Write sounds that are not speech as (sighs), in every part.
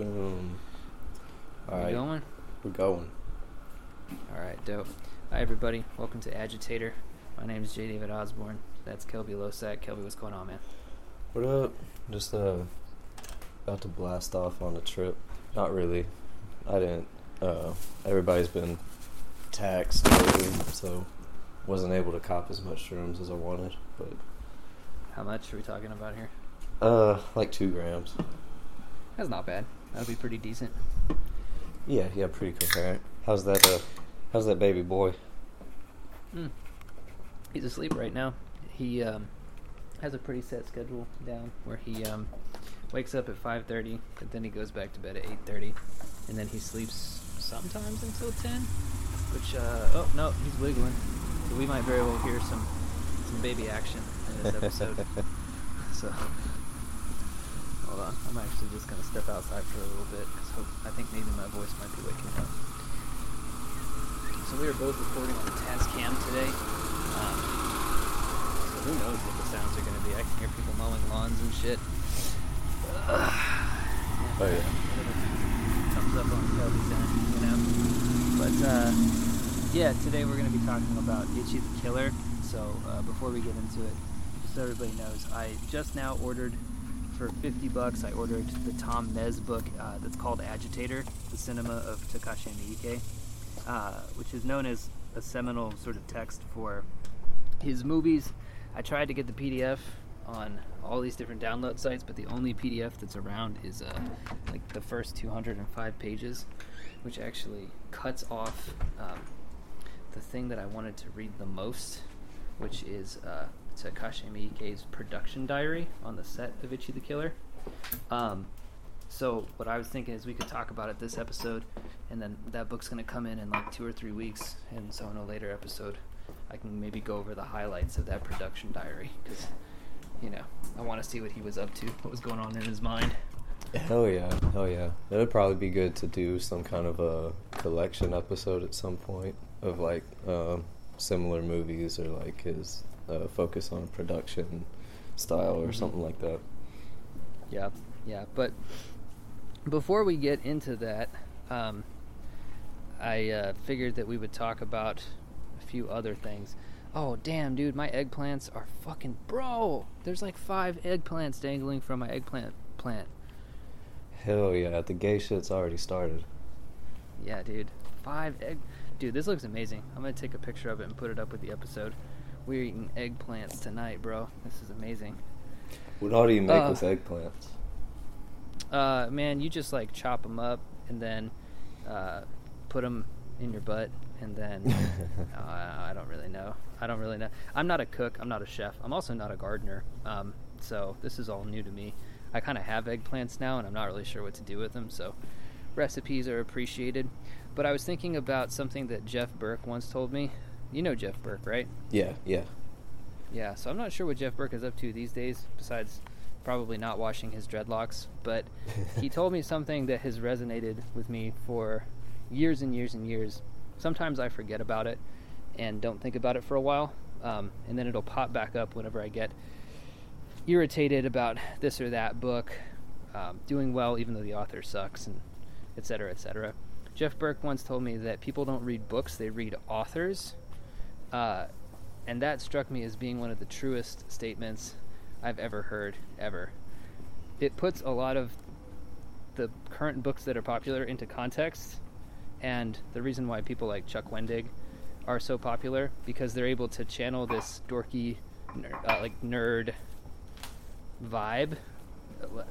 Boom. All We right, going? we're going. All right, dope. Hi, everybody. Welcome to Agitator. My name is J. David Osborne. That's Kelby Losack. Kelby, what's going on, man? What up? Just uh, about to blast off on a trip. Not really. I didn't. Uh, everybody's been taxed lately, so wasn't able to cop as much shrooms as I wanted. But How much are we talking about here? uh, like two grams. That's not bad. That'll be pretty decent. Yeah, yeah, pretty coherent. How's that? Uh, how's that baby boy? Mm. He's asleep right now. He um, has a pretty set schedule down where he um, wakes up at 5.30, but then he goes back to bed at 8.30, and then he sleeps sometimes until 10, which, uh, oh, no, he's wiggling. So we might very well hear some, some baby action in this episode. (laughs) so, hold on. I'm actually just going to step outside for a little bit, because I think maybe my voice might be waking up. So we are both recording on the Tascam today. Um, so who knows what the sounds are going to be? I can hear people mowing lawns and shit. Oh, yeah. Comes up on Kelby's end, you know. But uh, yeah, today we're going to be talking about Ichi the Killer. So uh, before we get into it, just so everybody knows, I just now ordered for 50 bucks. I ordered the Tom Mes book uh, that's called Agitator: The Cinema of Takashi Miike, uh, which is known as a seminal sort of text for his movies. I tried to get the PDF on all these different download sites, but the only PDF that's around is uh, like the first 205 pages, which actually cuts off um, the thing that I wanted to read the most, which is uh, Takashi Miike's production diary on the set of Ichi the Killer. Um, so what I was thinking is we could talk about it this episode, and then that book's going to come in in like two or three weeks, and so in a later episode, I can maybe go over the highlights of that production diary because, you know, I want to see what he was up to, what was going on in his mind. Hell yeah, hell yeah. It'd probably be good to do some kind of a collection episode at some point of like um similar movies or like his uh, focus on production style or Mhm. something like that. Yeah, yeah. But before we get into that, um, I uh, figured that we would talk about a few other things. Oh, damn, dude, my eggplants are fucking. Bro! There's like five eggplants dangling from my eggplant plant. Hell yeah, the gay shit's already started. Yeah, dude. Five egg. Dude, this looks amazing. I'm gonna take a picture of it and put it up with the episode. We're eating eggplants tonight, bro. This is amazing. What all do you make Uh, with eggplants? Uh, man, you just like chop them up and then uh, put them in your butt, and then (laughs) uh, I don't really know. I don't really know. I'm not a cook. I'm not a chef. I'm also not a gardener. Um, so this is all new to me. I kind of have eggplants now, and I'm not really sure what to do with them. So recipes are appreciated. But I was thinking about something that Jeff Burke once told me. You know Jeff Burke, right? Yeah, yeah. Yeah, so I'm not sure what Jeff Burke is up to these days, besides probably not washing his dreadlocks. But he (laughs) told me something that has resonated with me for years and years and years. Sometimes I forget about it and don't think about it for a while, um, and then it'll pop back up whenever I get irritated about this or that book um, doing well, even though the author sucks, and et cetera, et cetera. Jeff Burke once told me that people don't read books; they read authors. Uh, and that struck me as being one of the truest statements I've ever heard, ever. It puts a lot of the current books that are popular into context, and the reason why people like Chuck Wendig are so popular because they're able to channel this dorky, uh, like nerd vibe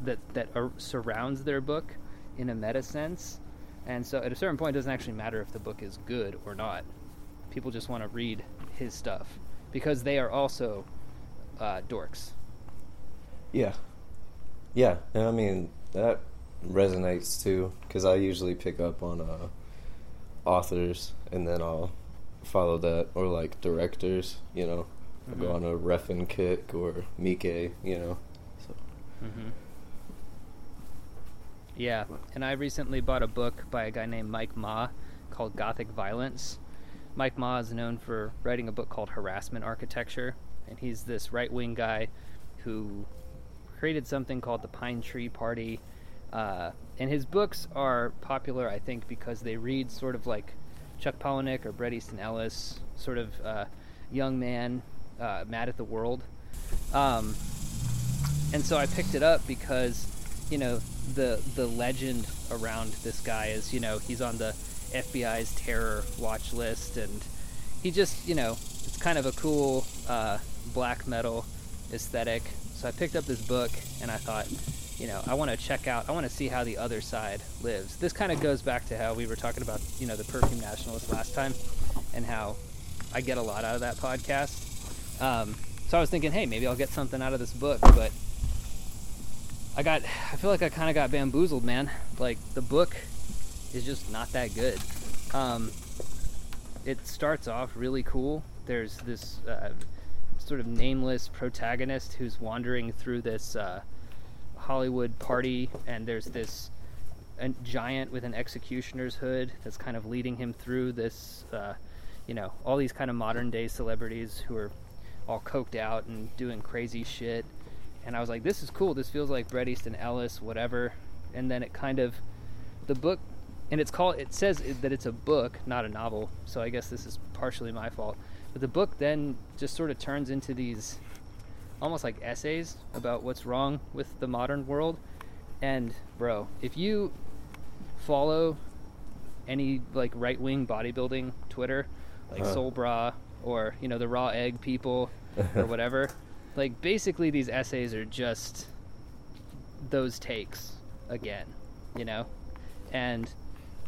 that that ar- surrounds their book in a meta sense, and so at a certain point, it doesn't actually matter if the book is good or not. People just want to read his stuff because they are also uh, dorks. Yeah. Yeah, and I mean that resonates too because I usually pick up on uh, authors and then I'll follow that or like directors, you know. I'll go on a Refn kick or Mike, you know. So Mm-hmm. Yeah, and I recently bought a book by a guy named Mike Ma called Gothic Violence. Mike Ma is known for writing a book called Harassment Architecture, and he's this right wing guy who created something called the Pine Tree Party, Uh, and his books are popular, I think, because they read sort of like Chuck Palahniuk or Bret Easton Ellis, sort of uh, young man uh, mad at the world. Um, and so I picked it up because, you know, the the legend around this guy is, you know, he's on the FBI's terror watch list, and he just, you know, it's kind of a cool uh, black metal aesthetic. So I picked up this book, and I thought, you know, I want to check out, I want to see how the other side lives. This kind of goes back to how we were talking about, you know, the perfume nationalist last time, and how I get a lot out of that podcast. Um, so I was thinking, hey, maybe I'll get something out of this book, but I got, I feel like I kind of got bamboozled, man. Like the book is just not that good. Um, it starts off really cool. There's this uh, sort of nameless protagonist who's wandering through this uh, Hollywood party, and there's this a giant with an executioner's hood that's kind of leading him through this, uh, you know, all these kind of modern day celebrities who are all coked out and doing crazy shit. And I was like, this is cool. This feels like Bret Easton Ellis, whatever. And then it kind of, the book, and it's called, it says that it's a book, not a novel. So I guess this is partially my fault. But the book then just sort of turns into these almost like essays about what's wrong with the modern world. And bro, if you follow any like right wing bodybuilding Twitter, like Huh. Sol Brah or you know the raw egg people or (laughs) whatever, like basically these essays are just those takes again, you know? And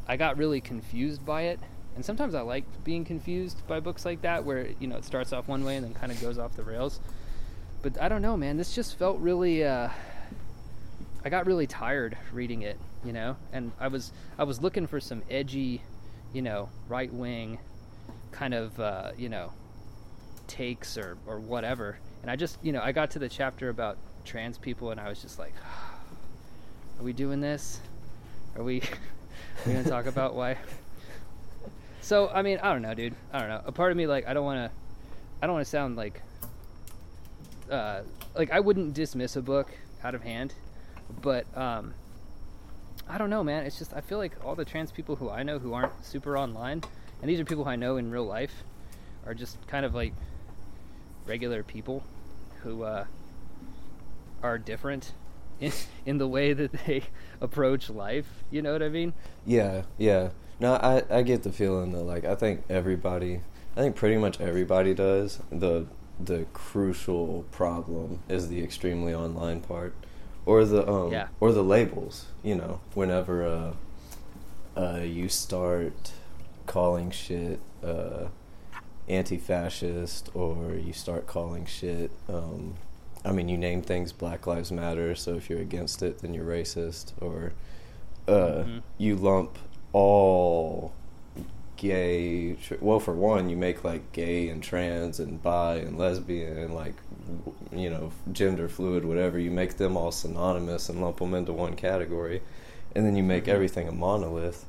I got really confused by it. And sometimes I like being confused by books like that where, you know, it starts off one way and then kind of goes off the rails. But I don't know, man. This just felt really uh I got really tired reading it, you know? And I was I was looking for some edgy, you know, right wing kind of uh, you know, takes or or whatever. And I just, you know, I got to the chapter about trans people and I was just like are we doing this? Are we (laughs) we gonna talk (laughs) about why? So I mean, I don't know, dude. I don't know. A part of me like I don't want to, I don't want to sound like, uh, like I wouldn't dismiss a book out of hand, but um, I don't know, man. It's just I feel like all the trans people who I know who aren't super online, and these are people who I know in real life, are just kind of like regular people who uh, are different in, (laughs) in the way that they (laughs) approach life. You know what I mean? Yeah, yeah. No, I I get the feeling that like I think everybody, I think pretty much everybody does. The the crucial problem is the extremely online part, or the um Yeah. or the labels. You know, whenever uh, uh you start calling shit uh anti-fascist or you start calling shit um I mean, you name things Black Lives Matter, so if you're against it, then you're racist, or uh, Mhm. you lump all gay. Well, for one, you make like gay and trans and bi and lesbian and like you know gender fluid, whatever. You make them all synonymous and lump them into one category, and then you make Mhm. everything a monolith.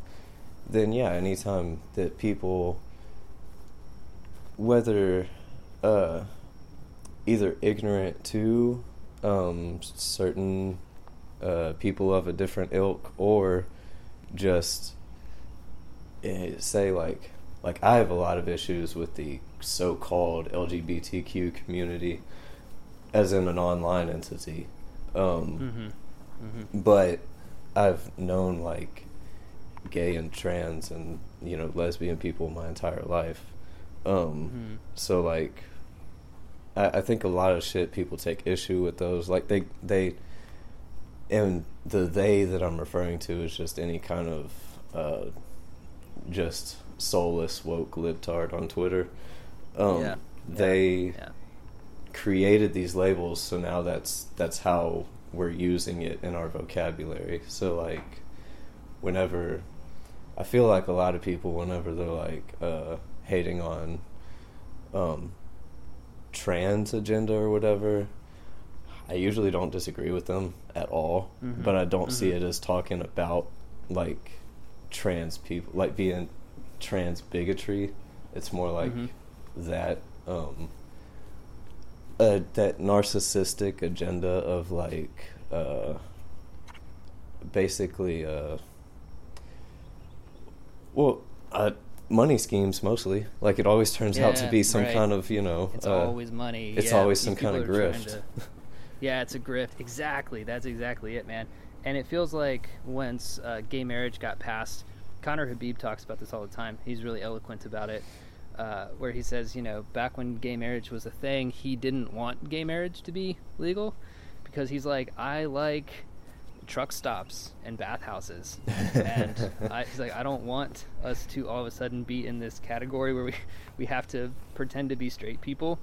Then yeah, anytime that people, whether uh, either ignorant to um, certain uh, people of a different ilk or just eh, say like like I have a lot of issues with the so-called LGBTQ community as in an online entity. Um, Mm-hmm. Mm-hmm. but I've known like gay and trans and you know lesbian people my entire life. Um, Mhm. So like, I, I think a lot of shit people take issue with those. Like they they, and the they that I'm referring to is just any kind of uh, just soulless woke libtard on Twitter. Um, Yeah. They Yeah. created these labels so now that's that's how we're using it in our vocabulary so like whenever i feel like a lot of people whenever they're like uh hating on um trans agenda or whatever i usually don't disagree with them at all Mhm. but i don't see Mhm. it as talking about like trans people like being trans bigotry it's more like Mhm. that um uh, that narcissistic agenda of like uh basically, uh, well, uh, money schemes mostly. Like it always turns out to be some right. kind of you know. It's uh, always money. it's Yeah, always some kind of people are trying grift. to- (laughs) yeah, it's a grift. Exactly. That's exactly it, man. And it feels like once uh, gay marriage got passed, Conner Habib talks about this all the time. He's really eloquent about it, uh, where he says, you know, back when gay marriage was a thing, he didn't want gay marriage to be legal because he's like, I like truck stops and bathhouses, and (laughs) I, he's like, I don't want us to all of a sudden be in this category where we (laughs) we have to pretend to be straight people.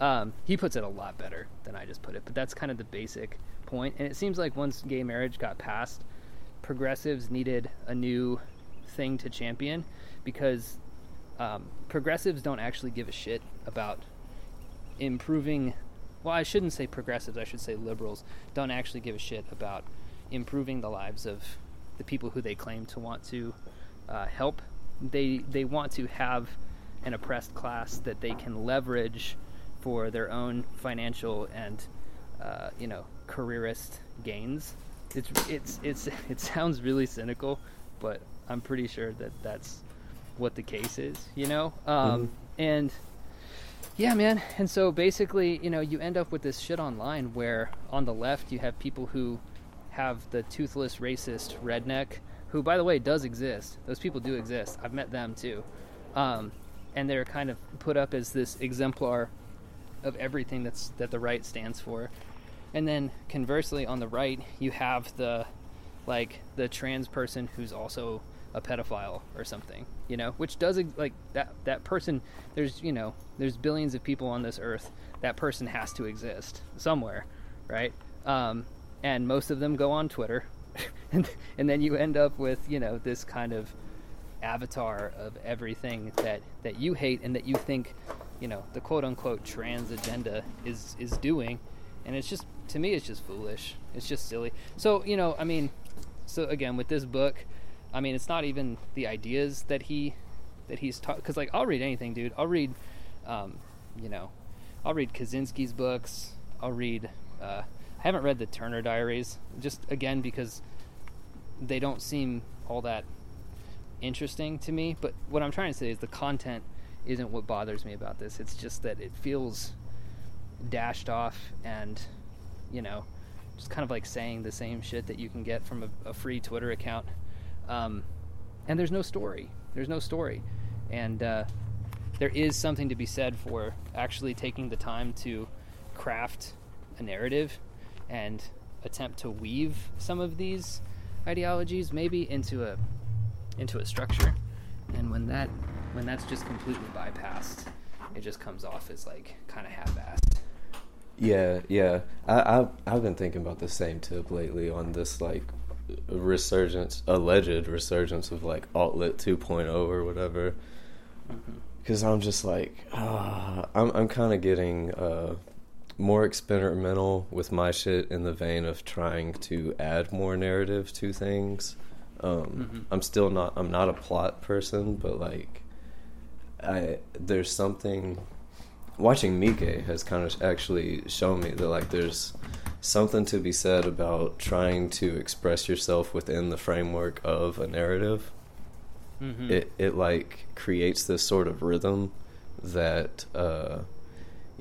Um, he puts it a lot better than I just put it, but that's kind of the basic point. And it seems like once gay marriage got passed, progressives needed a new thing to champion because um, progressives don't actually give a shit about improving. Well, I shouldn't say progressives. I should say liberals don't actually give a shit about improving the lives of the people who they claim to want to uh, help. They they want to have an oppressed class that they can leverage for their own financial and uh, you know careerist gains. It's it's it's (laughs) it sounds really cynical, but I'm pretty sure that that's what the case is. You know, um, Mhm. and yeah, man. And so basically, you know, you end up with this shit online where on the left you have people who have the toothless racist redneck, who, by the way, does exist. Those people do exist. I've met them too. Um, and they're kind of put up as this exemplar of everything that's that the right stands for. And then conversely, on the right, you have the like the trans person who's also a pedophile or something, you know, which does like that that person. There's you know there's billions of people on this earth. That person has to exist somewhere, right? Um, and most of them go on Twitter, (laughs) and and then you end up with you know this kind of avatar of everything that that you hate and that you think you know the quote unquote trans agenda is is doing. And it's just to me it's just foolish. It's just silly. So you know i mean so again with this book i mean it's not even the ideas that he that he's taught because like i'll read anything dude. I'll read um, you know i'll read kaczynski's books. I'll read uh, i haven't read the turner diaries just again because they don't seem all that interesting to me. But what I'm trying to say is the content isn't what bothers me about this. It's just that it feels dashed off and, you know, just kind of like saying the same shit that you can get from a, a free Twitter account. Um, and there's no story. There's no story. And uh, there is something to be said for actually taking the time to craft a narrative and attempt to weave some of these ideologies maybe into a into a structure and when that when that's just completely bypassed it just comes off as like kind of half-assed Yeah, yeah. I, I've I've been thinking about the same tip lately on this like resurgence, alleged resurgence of like Altlit 2.0 or whatever. Because I'm just like, ah, I'm I'm kind of getting uh, more experimental with my shit in the vein of trying to add more narrative to things. Um, Mhm. I'm still not I'm not a plot person, but like, I there's something watching Mike has kind of actually shown me that like there's something to be said about trying to express yourself within the framework of a narrative. mm-hmm. It it like creates this sort of rhythm that uh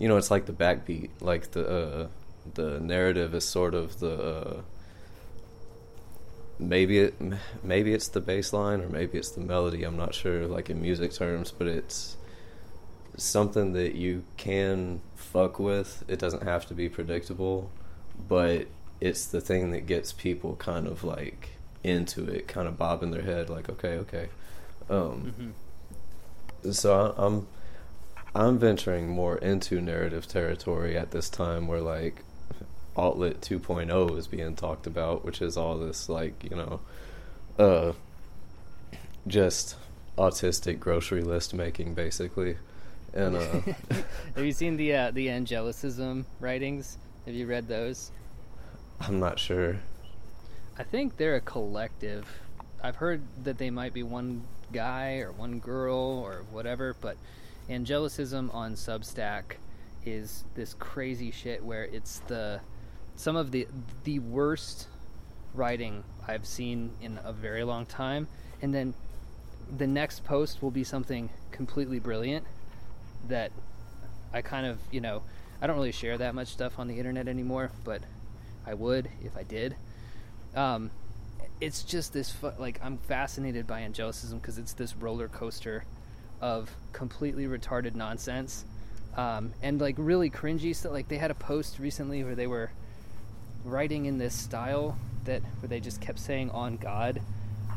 you know it's like the backbeat like the uh the narrative is sort of the uh maybe it maybe it's the bass line or maybe it's the melody i'm not sure like in music terms but it's something that you can fuck with it doesn't have to be predictable but it's the thing that gets people kind of like into it kind of bobbing their head like okay okay um mm-hmm. so I, I'm I'm venturing more into narrative territory at this time where like Altlit 2.0 is being talked about, which is all this like you know, uh, just autistic grocery list making basically, and uh, (laughs) have you seen the uh, the angelicism writings? Have you read those? I'm not sure. i think they're a collective. I've heard that they might be one guy or one girl or whatever but angelicism on substack is this crazy shit where it's the some of the the worst writing I've seen in a very long time, and then the next post will be something completely brilliant that I kind of, you know, I don't really share that much stuff on the internet anymore, but I would if I did. Um, it's just this fu- like I'm fascinated by angelicism because it's this roller coaster of completely retarded nonsense um, and like really cringy stuff. Like they had a post recently where they were writing in this style that where they just kept saying on God,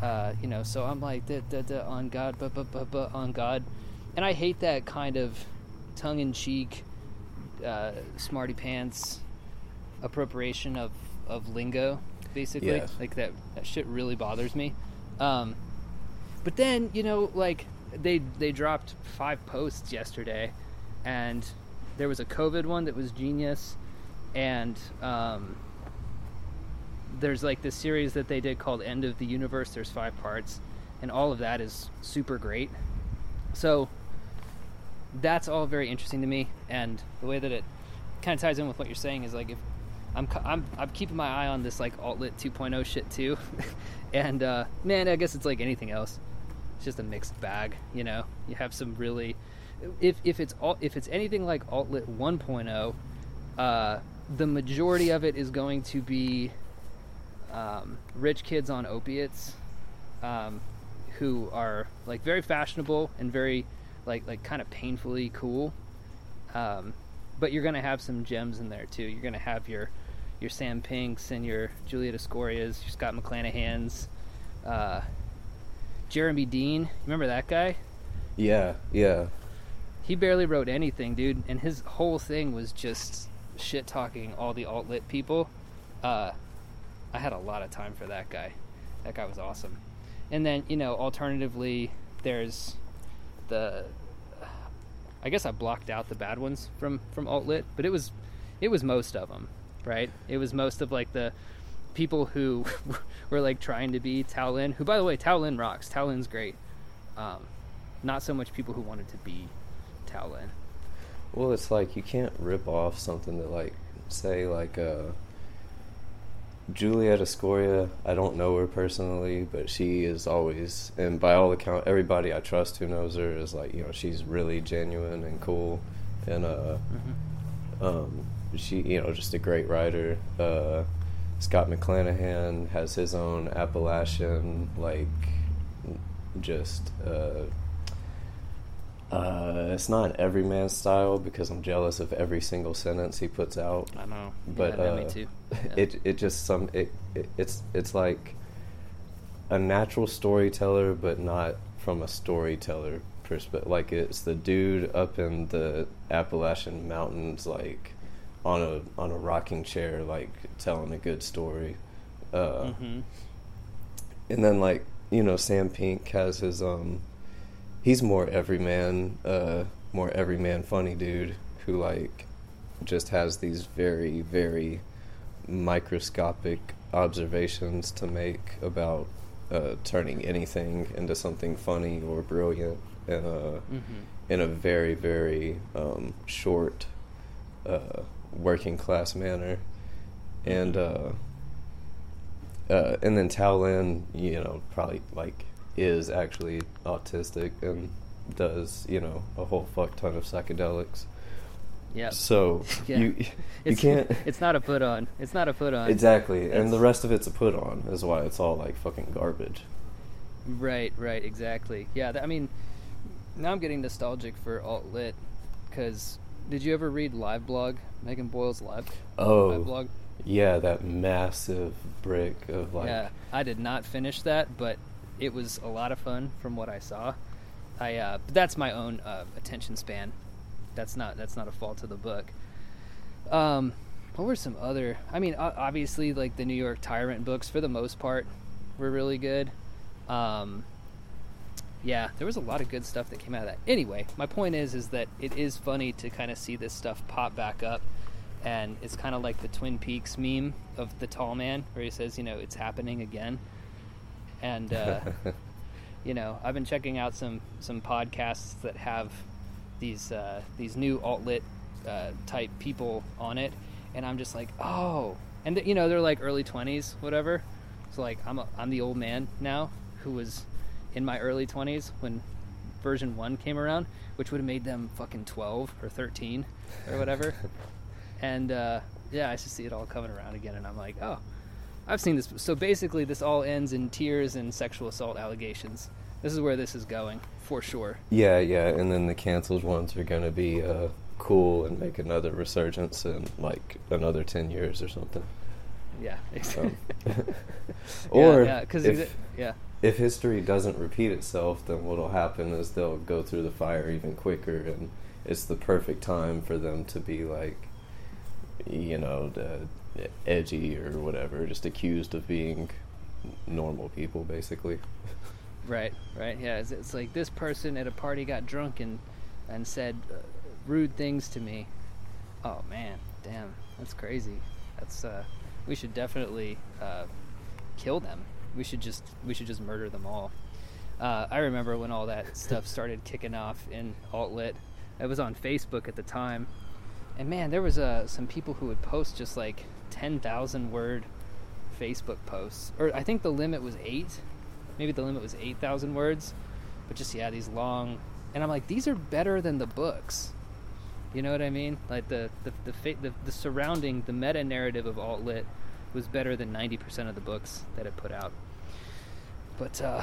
uh, you know. So I'm like da, da, da, on God, but but but but on God, and I hate that kind of tongue in cheek, uh, smarty pants appropriation of of lingo. Basically, Yeah. like that that shit really bothers me. Um, but then you know, like they they dropped five posts yesterday, and there was a COVID one that was genius, and um, there's like this series that they did called End of the Universe. There's five parts, and all of that is super great. So that's all very interesting to me, and the way that it kind of ties in with what you're saying is like if I'm I'm I'm keeping my eye on this like altlit 2.0 shit too, (laughs) and uh, man, I guess it's like anything else. It's just a mixed bag, you know. You have some really, if if it's all if it's anything like altlit 1.0, uh, the majority of it is going to be um, rich kids on opiates, um, who are like very fashionable and very like like kind of painfully cool. Um, but you're gonna have some gems in there too. You're gonna have your your Sam Pinks and your Juliet Escorias, your Scott McClanahan's, uh, Jeremy Dean. Remember that guy? Yeah, yeah. He barely wrote anything, dude, and his whole thing was just shit talking all the alt lit people. Uh, I had a lot of time for that guy. That guy was awesome. And then you know, alternatively, there's the. I guess I blocked out the bad ones from from alt lit, but it was it was most of them, right? It was most of like the people who (laughs) were like trying to be Tao Lin, who by the way, Tao Lin rocks. Tao Lin's great. Um, not so much people who wanted to be Tao Lin. Well, it's like you can't rip off something that, like, say, like, uh, Juliet Escoria. I don't know her personally, but she is always, and by all account, everybody I trust who knows her is like, you know, she's really genuine and cool, and uh, um, she, you know, just a great writer. Uh, Scott McClanahan has his own Appalachian, like, just. Uh, uh, it's not an everyman style because I'm jealous of every single sentence he puts out. I know, But yeah, uh, me too. (laughs) Yeah. it it just some it, it it's it's like a natural storyteller, but not from a storyteller perspective. Like it's the dude up in the Appalachian mountains, like on a on a rocking chair, like telling a good story. Uh, hmm and then like you know Sam Pink has his um he's more everyman uh more everyman funny dude who like just has these very very microscopic observations to make about uh turning anything into something funny or brilliant and uh hmm in a very very um short uh working class manner and uh uh, and then Tao Lin, you know, probably like is actually autistic and does you know a whole fuck ton of psychedelics. Yeah. So (laughs) Yeah. you you It's, can't It's not a put on. It's not a put on. exactly, and the rest of it's a put on. Is why it's all like fucking garbage. Right, right, exactly. Yeah, th- I mean, now I'm getting nostalgic for alt lit because did you ever read Live Blog, Megan Boyle's Live Oh, Live Blog? yeah, that massive brick of like yeah, I did not finish that, but it was a lot of fun from what I saw. I uh, but that's my own uh, attention span. That's not that's not a fault of the book. Um, what were some other? I mean, obviously, like the New York Tyrant books, for the most part, were really good. Um, yeah, there was a lot of good stuff that came out of that. Anyway, my point is, is that it is funny to kind of see this stuff pop back up, and it's kind of like the Twin Peaks meme of the tall man, where he says, you know, it's happening again, and uh, (laughs) you know, I've been checking out some some podcasts that have these uh, these new alt lit uh, type people on it, and I'm just like, oh, and th- you know, they're like early twenties, whatever, So like I'm a, I'm the old man now who was in my early 20s when version 1 came around, which would have made them fucking 12 or 13 or whatever. (laughs) and uh, yeah, I just see it all coming around again and I'm like, "Oh, I've seen this." So basically this all ends in tears and sexual assault allegations. This is where this is going for sure. Yeah, yeah, and then the canceled ones are gonna be uh, cool and make another resurgence in like another ten years or something. Yeah. (laughs) Um, (laughs) or yeah, because if, yeah. If history doesn't repeat itself, then what'll happen is they'll go through the fire even quicker, and it's the perfect time for them to be like, you know, the, edgy or whatever, just accused of being normal people, basically. (laughs) Right, right. Yeah, it's, it's like this person at a party got drunk and and said uh, rude things to me. Oh man, damn, that's crazy. That's uh, we should definitely uh, kill them. We should just we should just murder them all. Uh, I remember when all that stuff started kicking off in alt lit. It was on Facebook at the time, and man, there was uh, some people who would post just like ten thousand word Facebook posts, or I think the limit was eight maybe the limit was 8,000 words, but just yeah, these long and I'm like these are better than the books. You know what I mean? Like the the the the, the surrounding the meta narrative of alt lit was better than 90% of the books that it put out. But uh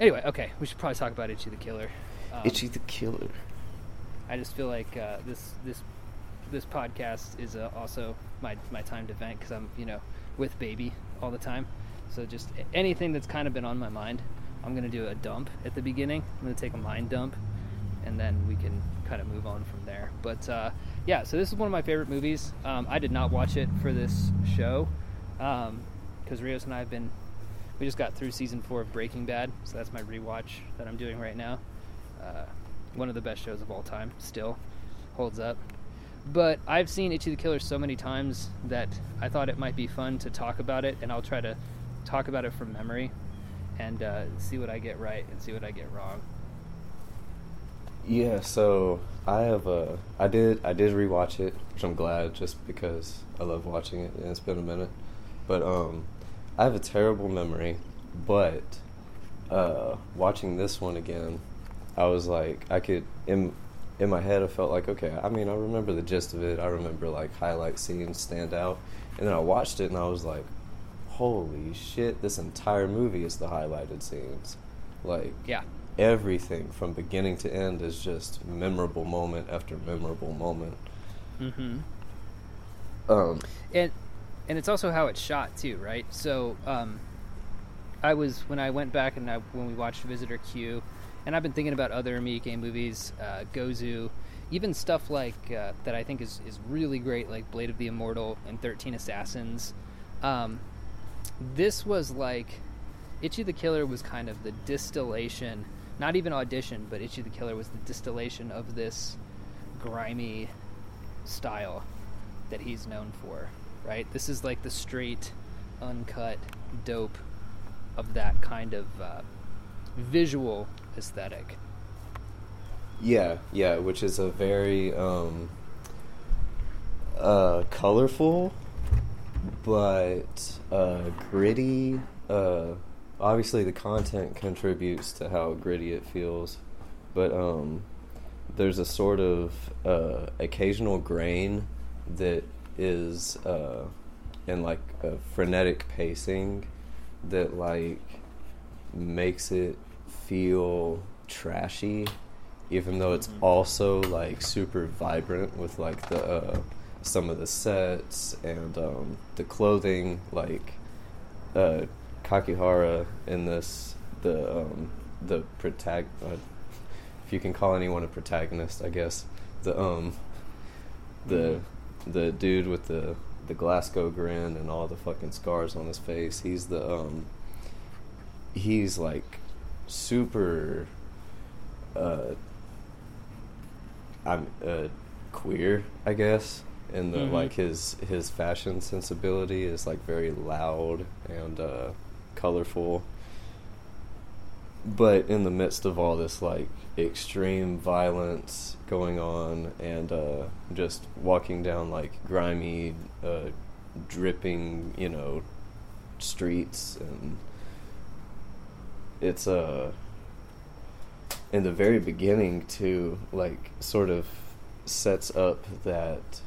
anyway, okay, we should probably talk about Ichi the Killer. Um, Ichi the Killer. I just feel like uh, this this this podcast is uh, also my my time to vent because I'm you know with baby all the time. So just anything that's kind of been on my mind, I'm gonna do a dump at the beginning. I'm gonna take a mind dump, and then we can kind of move on from there. But uh, yeah, so this is one of my favorite movies. Um, I did not watch it for this show because um, Rios and I have been. We just got through season four of Breaking Bad, so that's my rewatch that I'm doing right now. Uh, one of the best shows of all time, still holds up. But I've seen Ichi the Killer so many times that I thought it might be fun to talk about it, and I'll try to talk about it from memory and uh, see what I get right and see what I get wrong. Yeah, so I have a I did I did rewatch it, which I'm glad just because I love watching it and it's been a minute. But um I have a terrible memory, but uh watching this one again, I was like I could in in my head I felt like okay, I mean I remember the gist of it. I remember like highlight scenes stand out. And then I watched it and I was like, holy shit, this entire movie is the highlighted scenes. Like, yeah, everything from beginning to end is just memorable moment after memorable moment. Mm-hmm. Um, and and it's also how it's shot too, right? So, um, I was when I went back and I, when we watched Visitor Q, and I've been thinking about other Miike movies, uh, Gozu, even stuff like uh, that I think is is really great, like Blade of the Immortal and Thirteen Assassins. Um, this was like Ichi the Killer was kind of the distillation, not even audition, but Ichi the Killer was the distillation of this grimy style that he's known for, right? This is like the straight, uncut dope of that kind of uh, visual aesthetic. Yeah, yeah, which is a very um, uh, colorful but uh, gritty. Uh, obviously, the content contributes to how gritty it feels, but um, there's a sort of uh, occasional grain that is uh, in like a frenetic pacing that like makes it feel trashy even though it's mm-hmm. also like super vibrant with like the uh, some of the sets and um, the clothing, like uh, Kakihara in this, the um, the protag, uh, if you can call anyone a protagonist, I guess the um the mm-hmm. The dude with the the Glasgow grin and all the fucking scars on his face. He's the um he's like super uh I'm uh queer, I guess and the mm-hmm. like his his fashion sensibility is like very loud and uh, colorful but in the midst of all this like extreme violence going on and uh, just walking down like grimy uh, dripping you know streets and it's uh in the very beginning too like sort of sets up that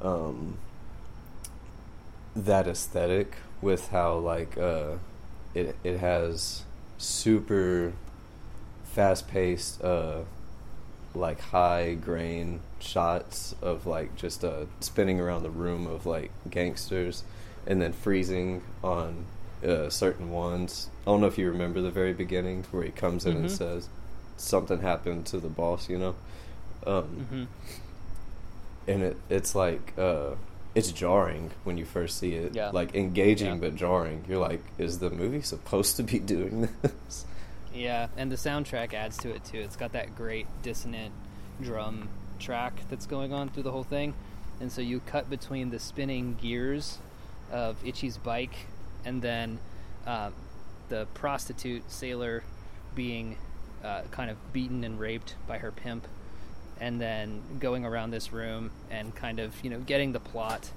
um that aesthetic with how like uh it it has super fast paced uh like high grain shots of like just uh spinning around the room of like gangsters and then freezing on uh, certain ones. I don't know if you remember the very beginning where he comes in Mhm. and says something happened to the boss, you know. Um, hmm and it it's like uh it's jarring when you first see it Yeah. like engaging Yeah. but jarring you're like is the movie supposed to be (laughs) doing this Yeah, and the soundtrack adds to it too. It's got that great dissonant drum track that's going on through the whole thing, and so you cut between the spinning gears of Ichi's bike and then um, the prostitute sailor being uh, kind of beaten and raped by her pimp, and then going around this room and kind of you know getting the plot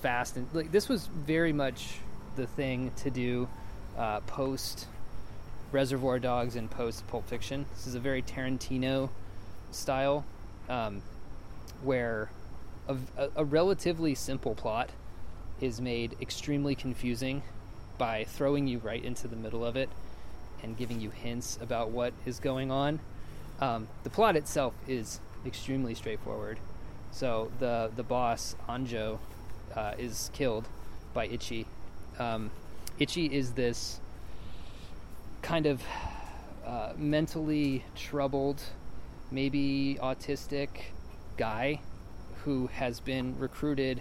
fast and like this was very much the thing to do uh, post Reservoir Dogs and post Pulp Fiction. This is a very Tarantino style, um, where a, a, relatively simple plot is made extremely confusing by throwing you right into the middle of it and giving you hints about what is going on. Um, the plot itself is extremely straightforward. So the the boss Anjo uh, is killed by Ichi. Um, Ichi is this kind of uh, mentally troubled, maybe autistic guy who has been recruited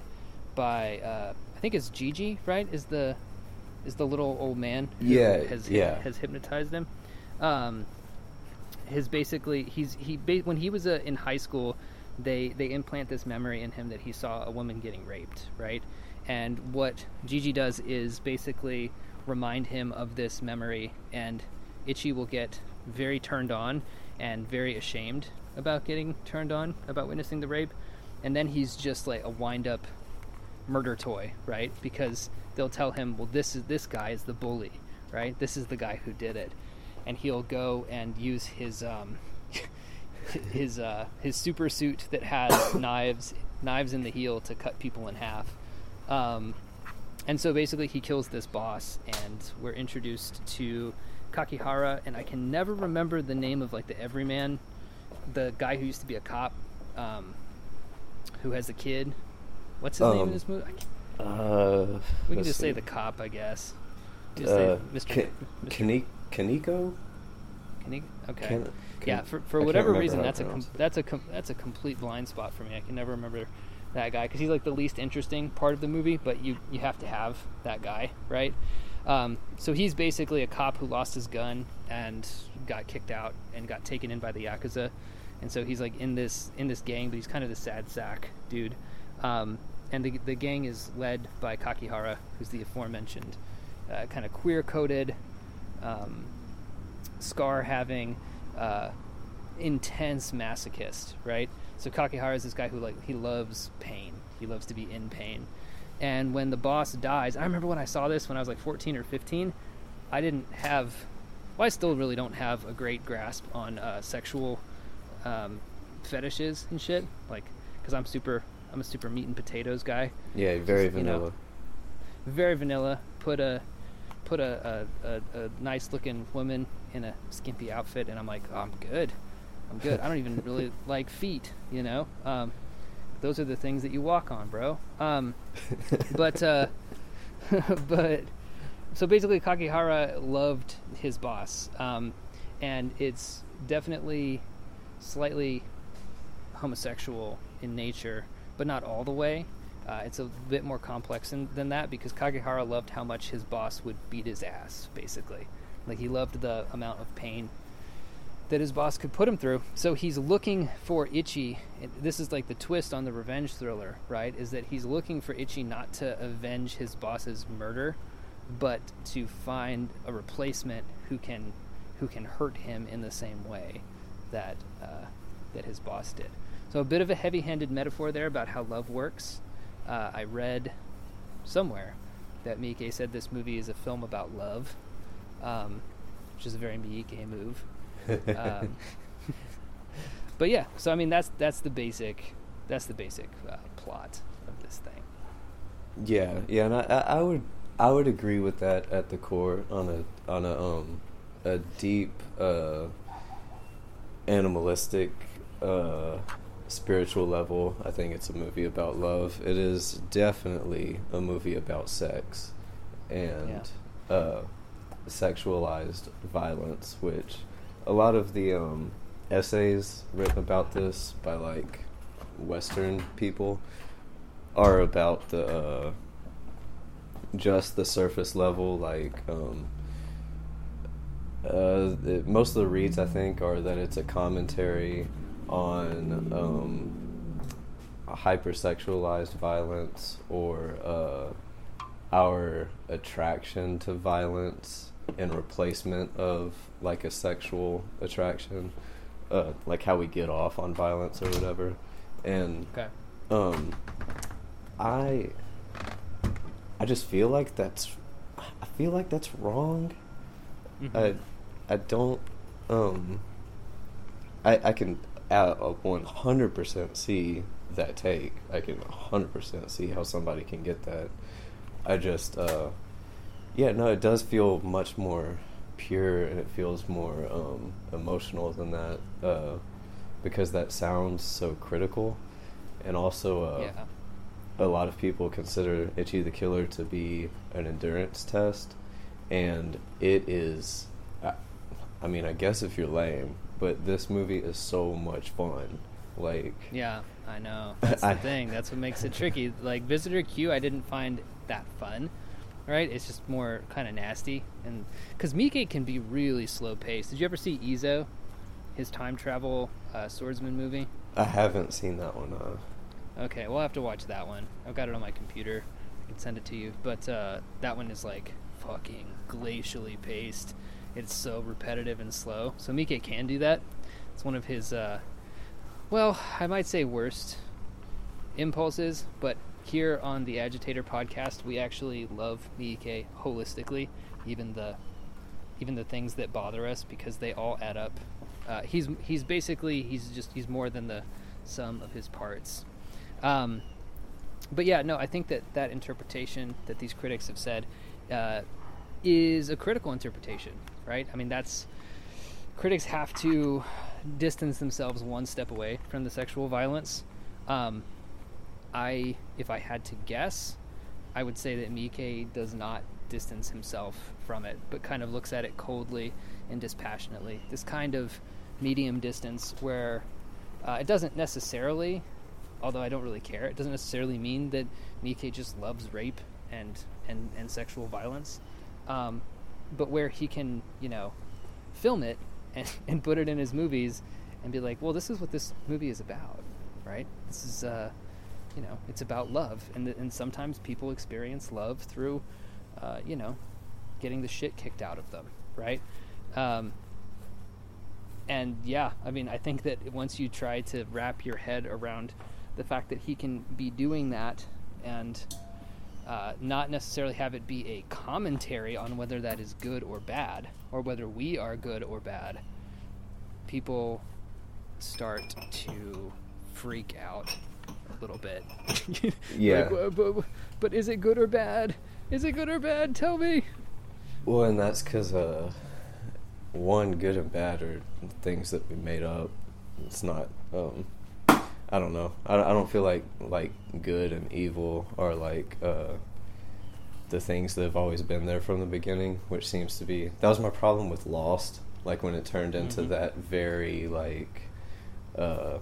by uh, I think it's Gigi, right? Is the is the little old man who Yeah, has yeah. has hypnotized him. Um, his basically he's he when he was uh, in high school, they they implant this memory in him that he saw a woman getting raped, right? And what Gigi does is basically remind him of this memory, and Ichi will get very turned on and very ashamed about getting turned on about witnessing the rape, and then he's just like a wind up murder toy, right? Because they'll tell him, well, this is this guy is the bully, right? This is the guy who did it, and he'll go and use his um, (laughs) his uh, his super suit that has (coughs) knives knives in the heel to cut people in half. Um, and so basically, he kills this boss, and we're introduced to Kakihara, and I can never remember the name of like the everyman, the guy who used to be a cop, um, who has a kid. What's his name in Um, this movie? I can't- uh we can just say the cop, I guess. Just uh, say Mr. Ka- Mr. Kaneko Can he- okay. Kan- yeah, for, for whatever reason, that's a com- that's a com- that's a complete blind spot for me. I can never remember that guy because he's like the least interesting part of the movie, but you you have to have that guy, right? Um, so he's basically a cop who lost his gun and got kicked out and got taken in by the yakuza, and so he's like in this in this gang, but he's kind of the sad sack dude. Um, and the the gang is led by Kakihara, who's the aforementioned uh, kind of queer coded. Um, Scar having uh, intense masochist, right? So Kakihara is this guy who like he loves pain. He loves to be in pain. And when the boss dies, I remember when I saw this when I was like 14 or 15, I didn't have well, I still really don't have a great grasp on uh, sexual um, fetishes and shit. Like, because I'm super, I'm a super meat and potatoes guy yeah very Just, you know, vanilla very vanilla. Put a put a, a, a, a nice looking woman in a skimpy outfit, and I'm like, oh, I'm good. I'm good. I don't even (laughs) really like feet, you know. Um, those are the things that you walk on, bro. Um, but uh, (laughs) but so basically, Kakihara loved his boss, um, and it's definitely slightly homosexual in nature, but not all the way. Uh, it's a bit more complex than, than that because Kakihara loved how much his boss would beat his ass, basically. Like, he loved the amount of pain that his boss could put him through. So he's looking for Ichi. This is like the twist on the revenge thriller, right? Is that he's looking for Ichi not to avenge his boss's murder, but to find a replacement who can who can hurt him in the same way that uh, that his boss did. So a bit of a heavy-handed metaphor there about how love works. Uh, I read somewhere that Miike said this movie is a film about love, um, which is a very Miike move. (laughs) Um, (laughs) but yeah, so I mean that's that's the basic that's the basic uh, plot of this thing. Yeah, yeah, and I, I, I would I would agree with that at the core on a on a um a deep uh animalistic uh spiritual level. I think it's a movie about love. It is definitely a movie about sex and uh sexualized violence, which a lot of the um essays written about this by like Western people are about the uh, just the surface level. Like um, uh, it, most of the reads, I think, are that it's a commentary on um, hypersexualized violence or uh, our attraction to violence in replacement of like a sexual attraction, uh, like how we get off on violence or whatever. And Okay. um, I I just feel like that's I feel like that's wrong. Mhm. I I don't um I I can hundred percent see that take. I can hundred percent see how somebody can get that. I just uh yeah no it does feel much more pure and it feels more um emotional than that uh because that sounds so critical and also uh yeah. a lot of people consider Ichi the Killer to be an endurance test, and it is. I- I mean, I guess if you're lame, but this movie is so much fun. Like, Yeah, I know. (laughs) That's I- the thing. That's what makes it tricky. Like Visitor Q, I didn't find that fun. Right? It's just more kind of nasty, and because Miike can be really slow paced. Did you ever see Izo, his time travel uh, swordsman movie? I haven't seen that one. Uh, Okay, we'll have to watch that one. I've got it on my computer. I can send it to you. But uh, that one is like fucking glacially paced. It's so repetitive and slow. So Miike can do that. It's one of his, uh, well, I might say worst impulses. But here on the Agitator podcast, we actually love Miike holistically, even the even the things that bother us because they all add up. Uh, he's he's basically he's just he's more than the sum of his parts. Um, but yeah, no, I think that that interpretation that these critics have said uh, is a critical interpretation, right? I mean, that's critics have to distance themselves one step away from the sexual violence. Um, I, if I had to guess, I would say that Miike does not distance himself from it, but kind of looks at it coldly and dispassionately. This kind of medium distance where uh, it doesn't necessarily, although I don't really care, it doesn't necessarily mean that Miike just loves rape and and, and sexual violence, um, but where he can, you know, film it and, (laughs) and put it in his movies and be like, well, this is what this movie is about, right? This is, uh, you know, it's about love, and and sometimes people experience love through, uh, you know, getting the shit kicked out of them, right? Um, and yeah, I mean, I think that once you try to wrap your head around the fact that he can be doing that and uh, not necessarily have it be a commentary on whether that is good or bad, or whether we are good or bad, people start to freak out a little bit. (laughs) Yeah. Like, "Uh, but, but is it good or bad? Is it good or bad? Tell me. well, and that's because uh, one, good and bad are things that we made up. It's not. Um, I don't know. I, I don't feel like like good and evil are like uh, the things that have always been there from the beginning, which seems to be that was my problem with Lost. Like when it turned into Mhm. that very like uh,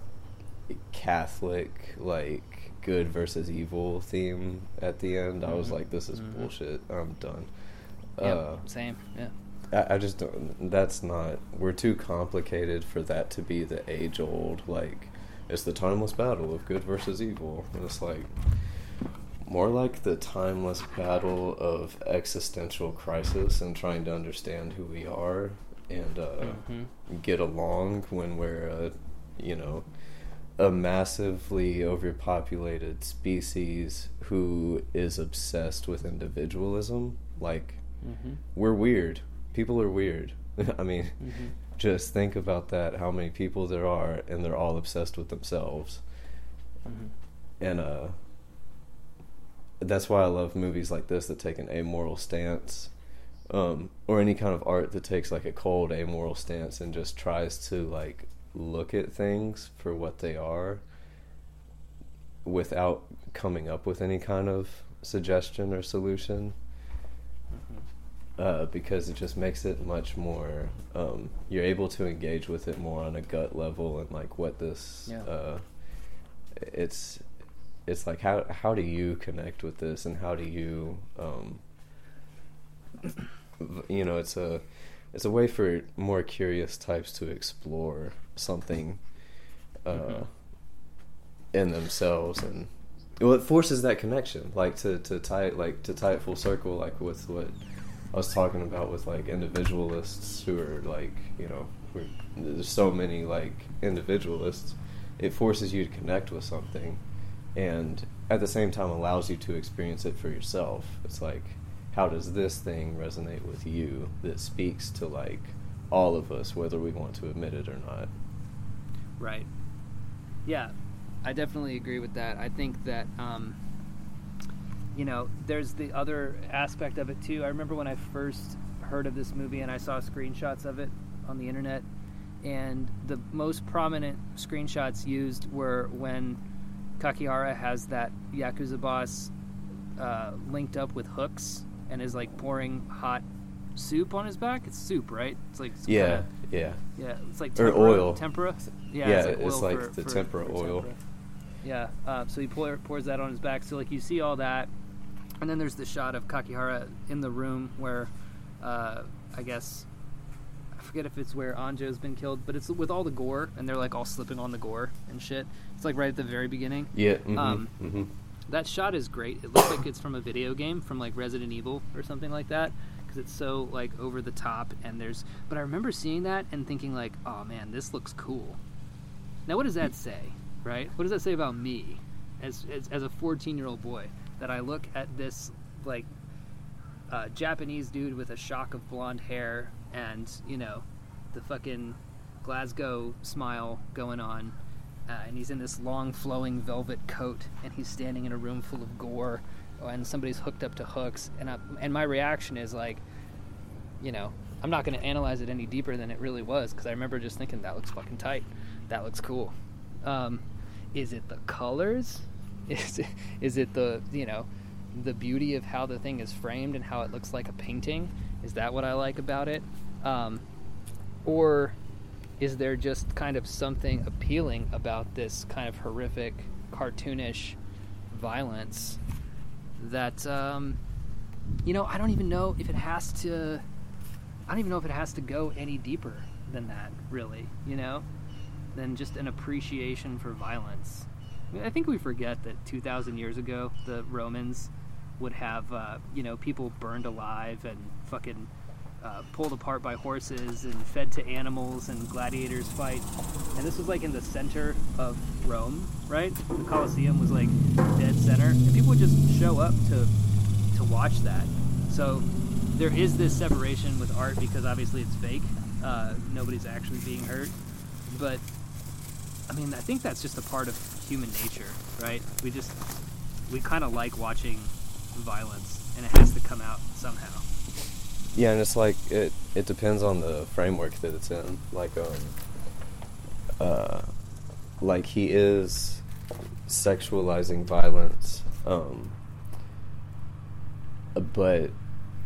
Catholic like good versus evil theme at the end. I was Mhm. like, this is Mhm. bullshit. I'm done. Yep, Uh, same. Yeah. I, I just don't. That's not. We're too complicated for that to be the age old. Like, it's the timeless battle of good versus evil. And it's like more like the timeless battle of existential crisis and trying to understand who we are and uh, Mhm. get along when we're, uh, you know, a massively overpopulated species who is obsessed with individualism. Like, Mm-hmm. we're weird. People are weird. (laughs) I mean, Mm-hmm. Just think about that how many people there are and they're all obsessed with themselves. Mm-hmm. And uh that's why I love movies like this that take an amoral stance. Um, or any kind of art that takes like a cold amoral stance and just tries to like look at things for what they are without coming up with any kind of suggestion or solution. Uh, because it just makes it much more. Um, you're able to engage with it more on a gut level and like what this. Yeah. Uh, it's it's like how how do you connect with this and how do you um, you know it's a it's a way for more curious types to explore something uh, Mhm. in themselves and well it forces that connection like to, to tie it like to tie it full circle like with what I was talking about with like individualists who are like you know there's so many like individualists it forces you to connect with something and at the same time allows you to experience it for yourself it's like how does this thing resonate with you that speaks to like all of us whether we want to admit it or not Right. Yeah, I definitely agree with that. I think that, um, you know, there's the other aspect of it too. I remember when I first heard of this movie and I saw screenshots of it on the internet, and the most prominent screenshots used were when Kakihara has that Yakuza boss uh, linked up with hooks and is like pouring hot soup on his back. It's soup, right? It's like some yeah kinda- yeah yeah, it's like Or oil. Tempura. Yeah, Yeah, it's like, it's like for- the for- tempura for oil. tempura. Yeah, uh, so he pour, pours that on his back. So like you see all that, and then there's the shot of Kakihara in the room where, uh, I guess, I forget if it's where Anjo's been killed, but it's with all the gore, and they're like all slipping on the gore and shit. It's like right at the very beginning. yeah mhm, Um, mhm. That shot is great. It looks like it's from a video game, from like Resident Evil or something like that, because it's so like over the top. And there's, but I remember seeing that and thinking like, oh man, this looks cool. Now, what does that say, right? What does that say about me, as as, as a 14 year old boy, that I look at this like uh, Japanese dude with a shock of blonde hair and you know, the fucking Glasgow smile going on, uh, and he's in this long flowing velvet coat, and he's standing in a room full of gore, and somebody's hooked up to hooks, and I, and my reaction is like, you know, I'm not going to analyze it any deeper than it really was because I remember just thinking that looks fucking tight, that looks cool. Um, is it the colors? Is it, is it the you know the beauty of how the thing is framed and how it looks like a painting? Is that what I like about it? Um, or is there just kind of something appealing about this kind of horrific, cartoonish violence that um, you know I don't even know if it has to. I don't even know if it has to go any deeper than that, really. You know, than just an appreciation for violence. I, think we forget that 2,000 years ago, the Romans would have uh, you know people burned alive and fucking uh, pulled apart by horses and fed to animals and gladiators fight. And this was like in the center of Rome, right? The Colosseum was like dead center, and people would just show up to to watch that. So there is this separation with art because obviously it's fake. Uh, nobody's actually being hurt, but I mean, I think that's just a part of human nature, right? We just we kind of like watching violence, and it has to come out somehow. Yeah, and it's like it. It depends on the framework that it's in. Like, um, uh, like he is sexualizing violence, um, but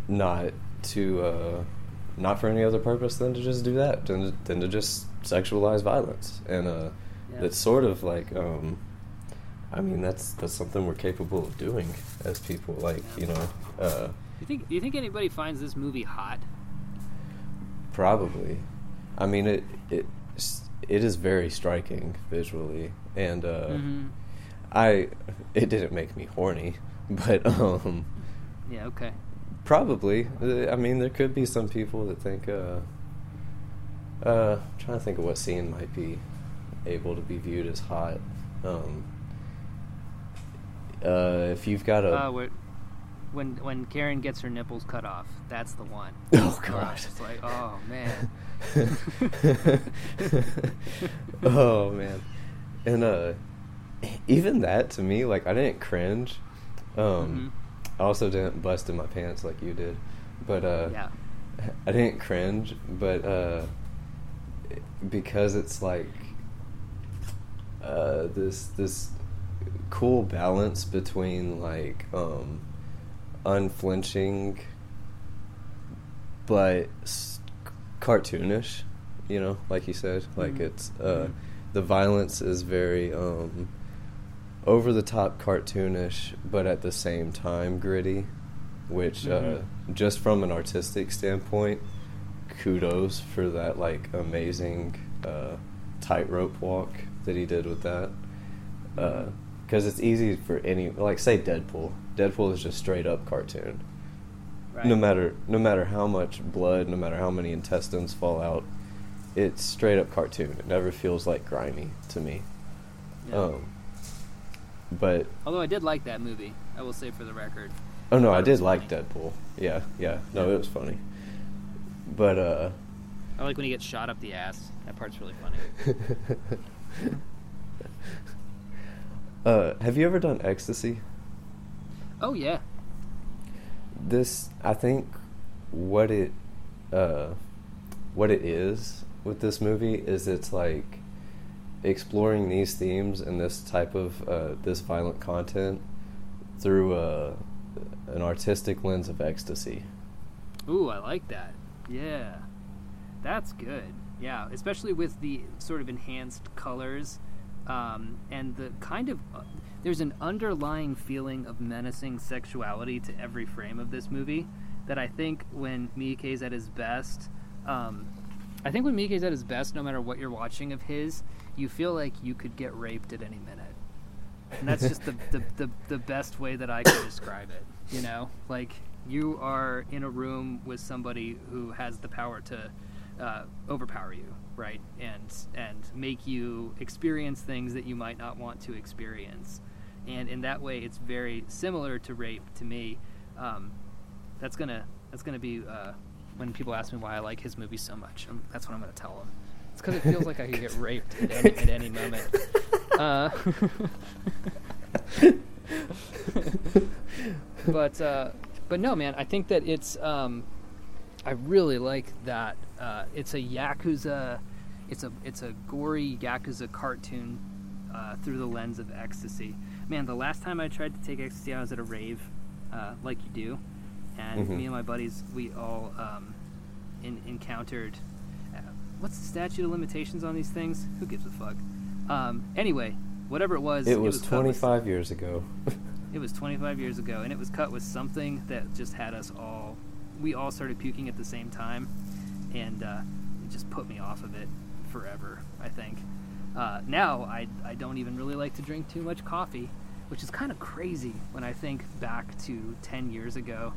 not to, uh, not for any other purpose than to just do that, than to, than to just sexualize violence, and uh, Yeah. it's sort of like, um, I mean, that's that's something we're capable of doing as people. Like, you know, uh, You think? Do you think anybody finds this movie hot? Probably. I mean it it it is very striking visually and uh Mhm. I it didn't make me horny, (laughs) but um Yeah. Okay. probably Uh, I mean there could be some people that think uh uh I'm trying to think of what scene might be able to be viewed as hot. Um, uh, if you've got a Uh, when when Karen gets her nipples cut off, that's the one. (laughs) Oh, God. It's like, oh man. (laughs) oh man, and uh, even that to me, like I didn't cringe. Um, I also didn't bust in my pants like you did, but uh, Yeah. I didn't cringe, but uh, because it's like uh, this this cool balance between like um, unflinching but s- cartoonish, you know, like you said, like Mhm. it's uh, Mhm. the violence is very um, over the top cartoonish, but at the same time gritty, which Mhm. uh, just from an artistic standpoint, kudos for that like amazing uh, tightrope walk that he did with that. Because it's easy for any like say Deadpool. Deadpool is just straight up cartoon. Right. No matter no matter how much blood, no matter how many intestines fall out, it's straight up cartoon. It never feels like grimy to me. Yeah. Um, but Although I did like that movie, I will say for the record. oh no, I did like funny. Deadpool. Yeah, yeah. No, Yeah. it was funny. But uh I like when he gets shot up the ass. That part's really funny. (laughs) (laughs) uh have you ever done ecstasy? Oh yeah. this I think what it uh what it is with this movie is it's like exploring these themes and this type of uh, this violent content through uh, an artistic lens of ecstasy. Ooh, I like that. Yeah. That's good. Yeah, especially with the sort of enhanced colors um, and the kind of. Uh, there's an underlying feeling of menacing sexuality to every frame of this movie that I think when Miike's at his best. Um, I think when Miike's at his best, no matter what you're watching of his, you feel like you could get raped at any minute. And that's just the, (laughs) the, the, the best way that I can describe it. You know? Like, you are in a room with somebody who has the power to uh, overpower you, right? And, and make you experience things that you might not want to experience. And in that way, it's very similar to rape to me. Um, that's gonna that's gonna be uh, when people ask me why I like his movies so much. Um that's what I'm gonna tell them. It's because it feels like I could get (laughs) raped at any, at any moment. Uh, (laughs) but uh, but no, man. I think that it's. Um, I really like that. Uh, it's a yakuza. It's a it's a gory yakuza cartoon uh, through the lens of ecstasy. Man, the last time I tried to take ecstasy, I was at a rave, uh, like you do, and Mhm. me and my buddies, we all um, in, encountered. Uh, what's the statute of limitations on these things? Who gives a fuck? Um, anyway, whatever it was, It was cut with- 25 years ago. (laughs) it was 25 years ago, and it was cut with something that just had us all. We all started puking at the same time, and uh, it just put me off of it forever. I think. Uh, now I I don't even really like to drink too much coffee, which is kind of crazy when I think back to 10 years ago,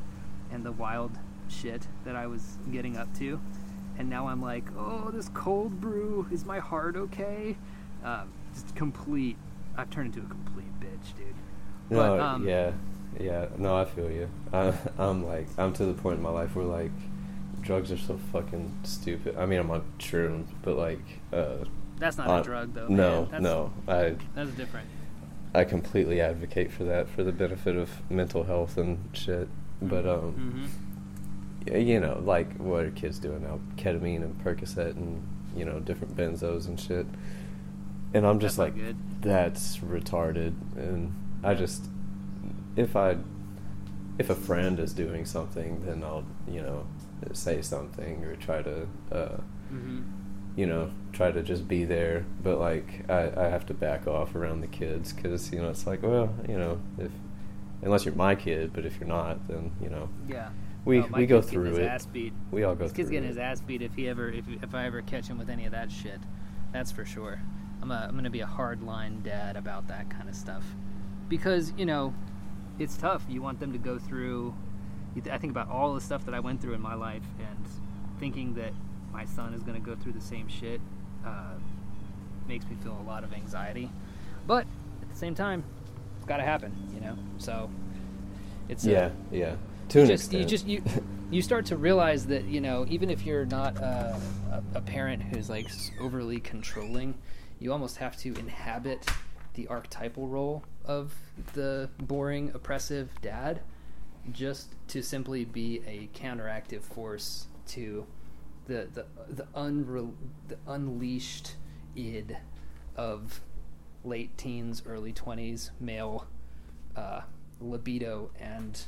and the wild shit that I was getting up to, and now I'm like, oh, this cold brew is my heart okay? Um, just complete. I've turned into a complete bitch, dude. No, But, um, yeah, yeah. No, I feel you. I, (laughs) I'm like, I'm to the point in my life where like, drugs are so fucking stupid. I mean, I'm on shrooms, but like, uh, That's not uh, a drug, though. No. That's, no. I That's different. I completely advocate for that for the benefit of mental health and shit. But um, hmm you know, like what are kids doing now? Ketamine and Percocet and you know different benzos and shit. And I'm just That's like, that's retarded. And I just, if I, if a friend is doing something, then I'll you know say something or try to, uh, hmm you know, try to just be there. But like, I, I have to back off around the kids because you know it's like, well, you know, if unless you're my kid, but if you're not, then you know, Yeah. we No, we go through his it. Ass beat. We all go This kid's through getting it. his ass beat if he ever if if I ever catch him with any of that shit. That's for sure. I'm a, I'm gonna be a hard line dad about that kind of stuff, because you know, it's tough. You want them to go through. I think about all the stuff that I went through in my life, and thinking that my son is gonna go through the same shit. Uh, makes me feel a lot of anxiety. But at the same time, it's got to happen, you know. So it's a- Yeah, yeah. To an just you just you (laughs) you start to realize that you know even if you're not uh, a, a parent who's like overly controlling, you almost have to inhabit the archetypal role of the boring, oppressive dad, just to simply be a counteractive force to the the the unre- the unleashed id of late teens, early twenties male uh, libido and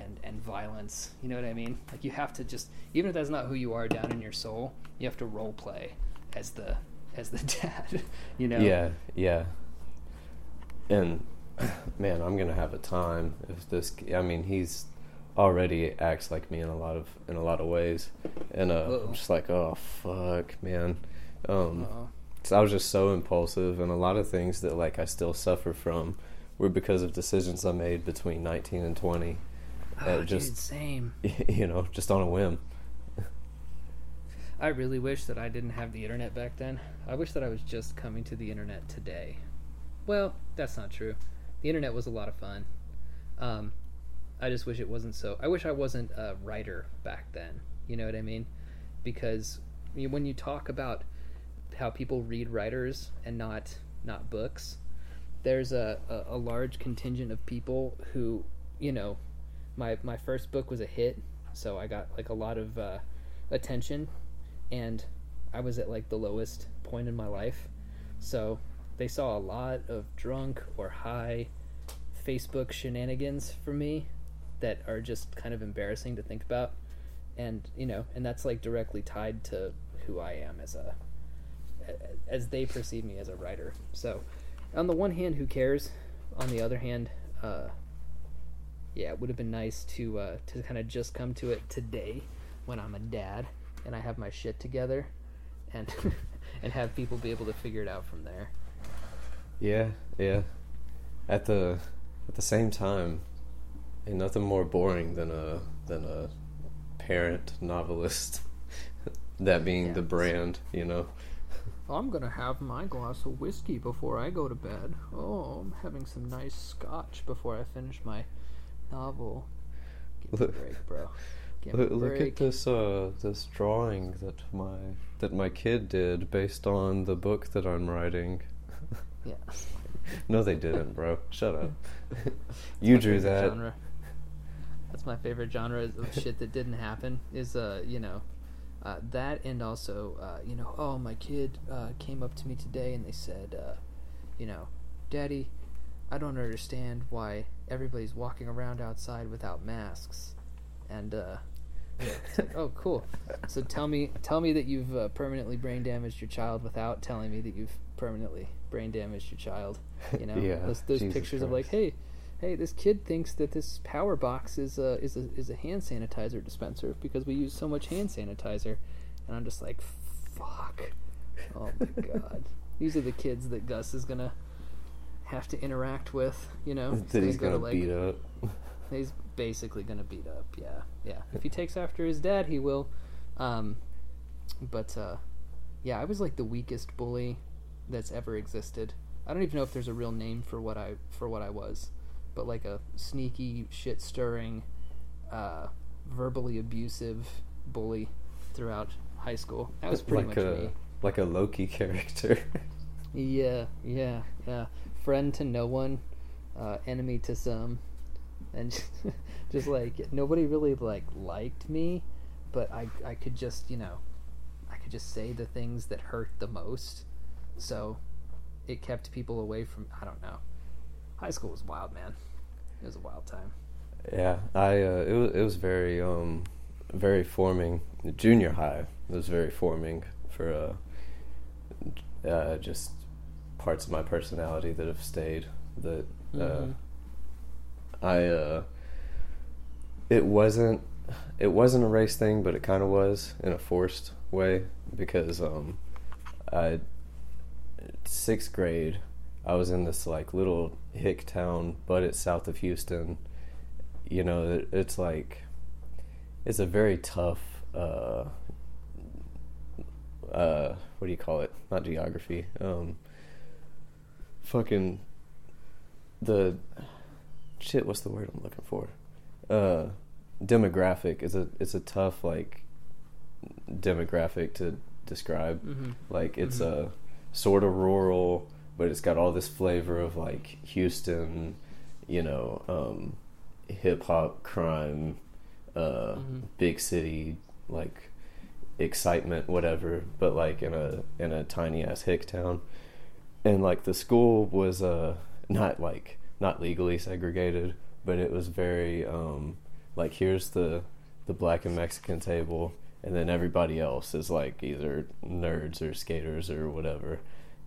and and violence. You know what I mean? Like you have to just even if that's not who you are down in your soul, you have to role play as the as the (laughs) dad. (laughs) You know? Yeah, yeah. And (sighs) man, I'm gonna have a time if this. I mean, he's already acts like me in a lot of in a lot of ways, and uh, I'm just like, oh fuck, man. Um. 'cause I was just so impulsive, and a lot of things that like I still suffer from were because of decisions I made between 19 and 20. Oh, uh, dude, just- same. (laughs) You know, just on a whim. I really wish that I didn't have the internet back then. I wish that I was just coming to the internet today. Well, that's not true. The internet was a lot of fun. Um, I just wish it wasn't so. I wish I wasn't a writer back then. You know what I mean? Because when you talk about how people read writers and not not books, there's a, a, a large contingent of people who, you know, my my first book was a hit, so I got like a lot of uh, attention, and I was at like the lowest point in my life, so they saw a lot of drunk or high Facebook shenanigans for me that are just kind of embarrassing to think about, and you know, and that's like directly tied to who I am as a as they perceive me as a writer. So, on the one hand, who cares? On the other hand, uh, yeah, it would have been nice to uh, to kind of just come to it today when I'm a dad and I have my shit together, and (laughs) and have people be able to figure it out from there. Yeah, yeah. At the at the same time, ain't nothing more boring than a than a parent novelist. (laughs) that being Yeah. the brand, you know. I'm gonna have my glass of whiskey before I go to bed. Oh, I'm having some nice scotch before I finish my novel. Give me a Look- break, bro. Give Look, a look at this uh this drawing that my that my kid did based on the book that I'm writing. Yeah. no, they didn't, bro. Shut up. (laughs) you drew that. Genre. That's my favorite genre of (laughs) shit that didn't happen. Is uh, you know, uh, that and also uh, you know, oh my kid uh, came up to me today and they said, uh, you know, Daddy, I don't understand why everybody's walking around outside without masks, and uh, yeah, like, oh cool. So tell me, tell me that you've uh, permanently brain damaged your child without telling me that you've permanently brain damaged your child. (laughs) You know, Yeah, those, those pictures of like, hey, hey, this kid thinks that this power box is a is a is a hand sanitizer dispenser because we use so much hand sanitizer, and I'm just like, fuck, oh my (laughs) god, these are the kids that Gus is gonna have to interact with. You know, that he's go to, gonna beat up. (laughs) He's basically gonna beat up. Yeah, yeah. If he takes after his dad, he will. Um, but uh, yeah, I was like the weakest bully that's ever existed. I don't even know if there's a real name for what I for what I was, but like a sneaky, shit stirring, uh, verbally abusive bully throughout high school. That was pretty like much a me. like a Loki (laughs) character. Yeah, yeah, yeah. Friend to no one, uh, enemy to some, and just, (laughs) just like nobody really like liked me, but I I could just you know, I could just say the things that hurt the most, so it kept people away from I don't know. High school was wild, man. It was a wild time. Yeah, I uh, it was it was very um very forming. Junior high was very forming for uh, uh just parts of my personality that have stayed. That uh, Mhm. I uh, it wasn't it wasn't a race thing, but it kind of was in a forced way because um I sixth grade I was in this like little hick town, but it's south of Houston. You know, it, it's like it's a very tough uh, uh, what do you call it? Not geography. Um, fucking the shit. What's the word I'm looking for? Uh, demographic is a it's a tough like demographic to describe. Mm-hmm. Like it's Mhm. a sort of rural, but it's got all this flavor of like Houston, you know, um, hip hop, crime, uh, Mhm. big city, like excitement, whatever. But like in a in a tiny ass hick town, and like the school was uh not like not legally segregated, but it was very um like here's the the black and Mexican table and then everybody else is like either nerds or skaters or whatever.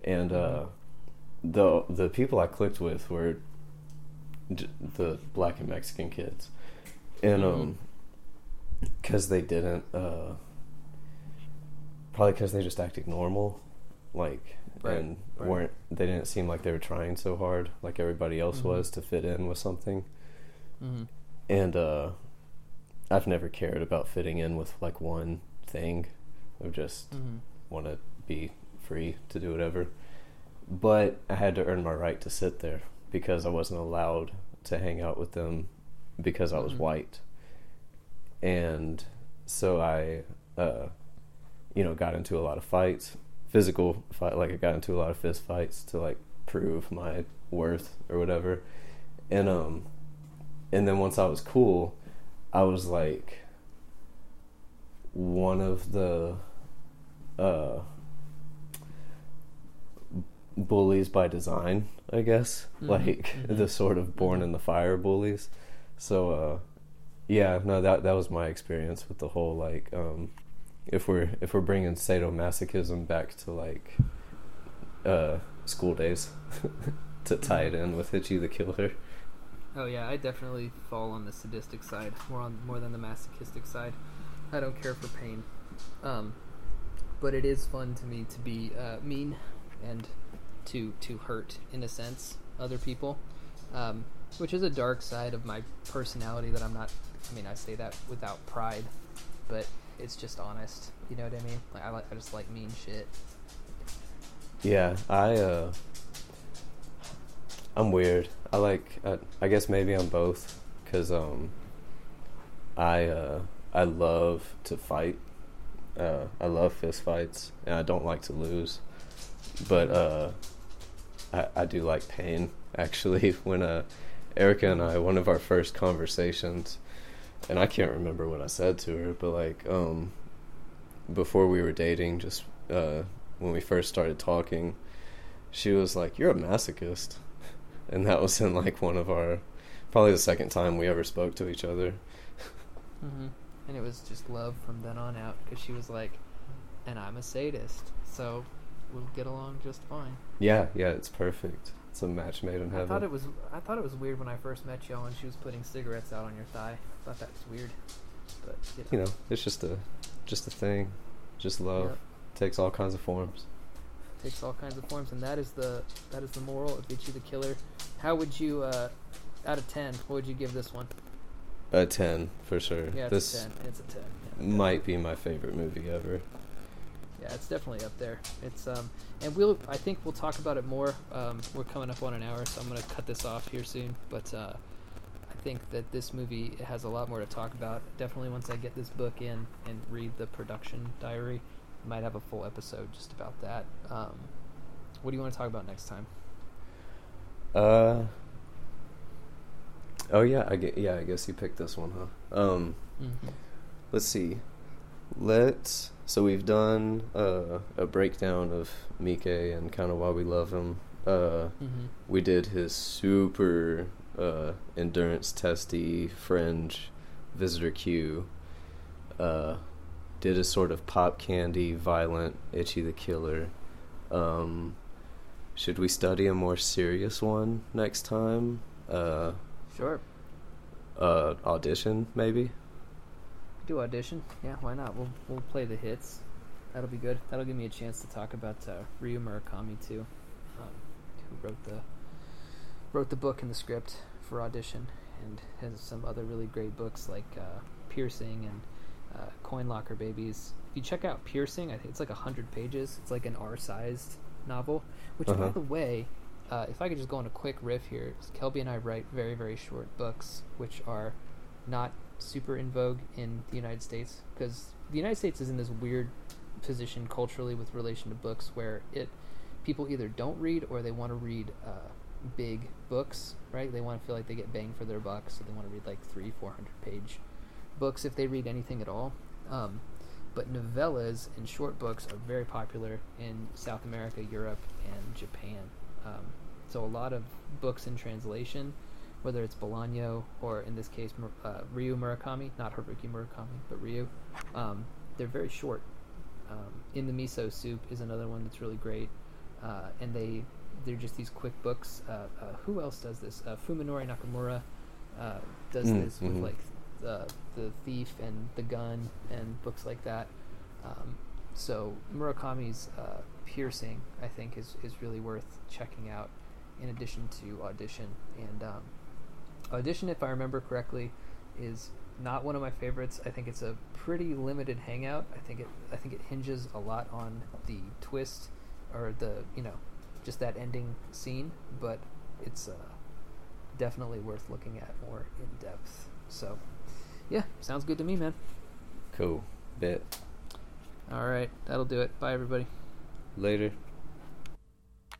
And uh the the people I clicked with were the black and Mexican kids. And um cuz they didn't uh probably cuz they just acted normal like Right, and right. weren't they didn't seem like they were trying so hard like everybody else Mhm. was to fit in with something Mm-hmm. and uh I've never cared about fitting in with like one thing. I just Mm-hmm. want to be free to do whatever. But I had to earn my right to sit there because I wasn't allowed to hang out with them because I was Mhm. white. And so I uh you know got into a lot of fights, physical fight like I got into a lot of fist fights to like prove my worth or whatever. And um and then once I was cool, I was like one of the uh bullies by design, I guess. Mhm, Like mhm. (laughs) the sort of born Mhm. in the fire bullies. So uh yeah, no that that was my experience with the whole like um if we're if we're bringing sadomasochism back to like uh school days (laughs) to tie it in with Ichi the Killer. Oh yeah, I definitely fall on the sadistic side more on more than the masochistic side. I don't care for pain, um, but it is fun to me to be uh, mean and to to hurt in a sense other people, um, which is a dark side of my personality that I'm not. I mean, I say that without pride, but it's just honest. You know what I mean? Like I I just like mean shit. Yeah, I uh I'm weird. I like I, I guess maybe I'm both cuz um I uh I love to fight. Uh I love fist fights and I don't like to lose. But uh I I do like pain (laughs) actually when uh Erica and I one of our first conversations and I can't remember what I said to her but like um before we were dating just uh when we first started talking, she was like, "You're a masochist," and that was in like one of our, probably the second time we ever spoke to each other. Mm-hmm. And it was just love from then on out because she was like, and I'm a sadist, so we'll get along just fine. Yeah, yeah, it's perfect. It's a match made in heaven. I thought it was I thought it was weird when I first met y'all and she was putting cigarettes out on your thigh. I thought that was weird, but you know, you know, it's just a, just a thing, just love. Yep. Takes all kinds of forms. takes all kinds of forms, and that is the that is the moral of Ichi the Killer. How would you, uh, out of ten, what would you give this one? A ten for sure. Yeah, it's this a ten. It's a ten. Yeah, might be my favorite movie ever. Yeah, it's definitely up there. It's um, and we'll I think we'll talk about it more. Um, we're coming up on an hour, so I'm gonna cut this off here soon. But uh, I think that this movie has a lot more to talk about. Definitely once I get this book in and read the production diary, I might have a full episode just about that. Um, what do you want to talk about next time? Uh. Oh yeah, I get, yeah. I guess you picked this one, huh? Um. Mm-hmm. let's see. Let's. So we've done uh, a breakdown of Miike and kind of why we love him. Uh, Mm-hmm. we did his super uh, endurance testy fringe visitor Q. Uh, did a sort of pop candy, violent, Ichi the Killer. Um, should we study a more serious one next time? Uh, Sure. uh, audition maybe. Do audition? Yeah, why not? We'll we'll play the hits. That'll be good. That'll give me a chance to talk about uh, Ryu Murakami too, um, who wrote the wrote the book and the script for audition, and has some other really great books like uh, Piercing and uh, Coin Locker Babies. If you check out Piercing, I think it's like hundred pages. It's like an R-sized novel. Which, by Uh-huh. the way, uh, if I could just go on a quick riff here, Kelby and I write very very short books, which are not super in vogue in the United States because the United States is in this weird position culturally with relation to books where it people either don't read or they want to read uh, big books, right? They want to feel like they get bang for their buck, so they want to read like three, four hundred page books if they read anything at all. Um, but novellas and short books are very popular in South America, Europe, and Japan. Um, so a lot of books in translation, whether it's Bolaño or in this case uh, Ryu Murakami, not Haruki Murakami, but Ryu, um, they're very short. Um, in the miso soup is another one that's really great, uh, and they they're just these quick books. Uh, uh, who else does this? Uh, Fuminori Nakamura uh, does Mm, this with mhm. like the the thief and the gun and books like that. Um, so Murakami's uh, Piercing, I think, is is really worth checking out. In addition to Audition and um, Audition, if I remember correctly, is not one of my favorites. I think it's a pretty limited hangout. I think it I think it hinges a lot on the twist or the you know just that ending scene, but it's uh, definitely worth looking at more in depth. So, yeah, sounds good to me, man. Cool. Bet. All right, that'll do it. Bye, everybody. Later.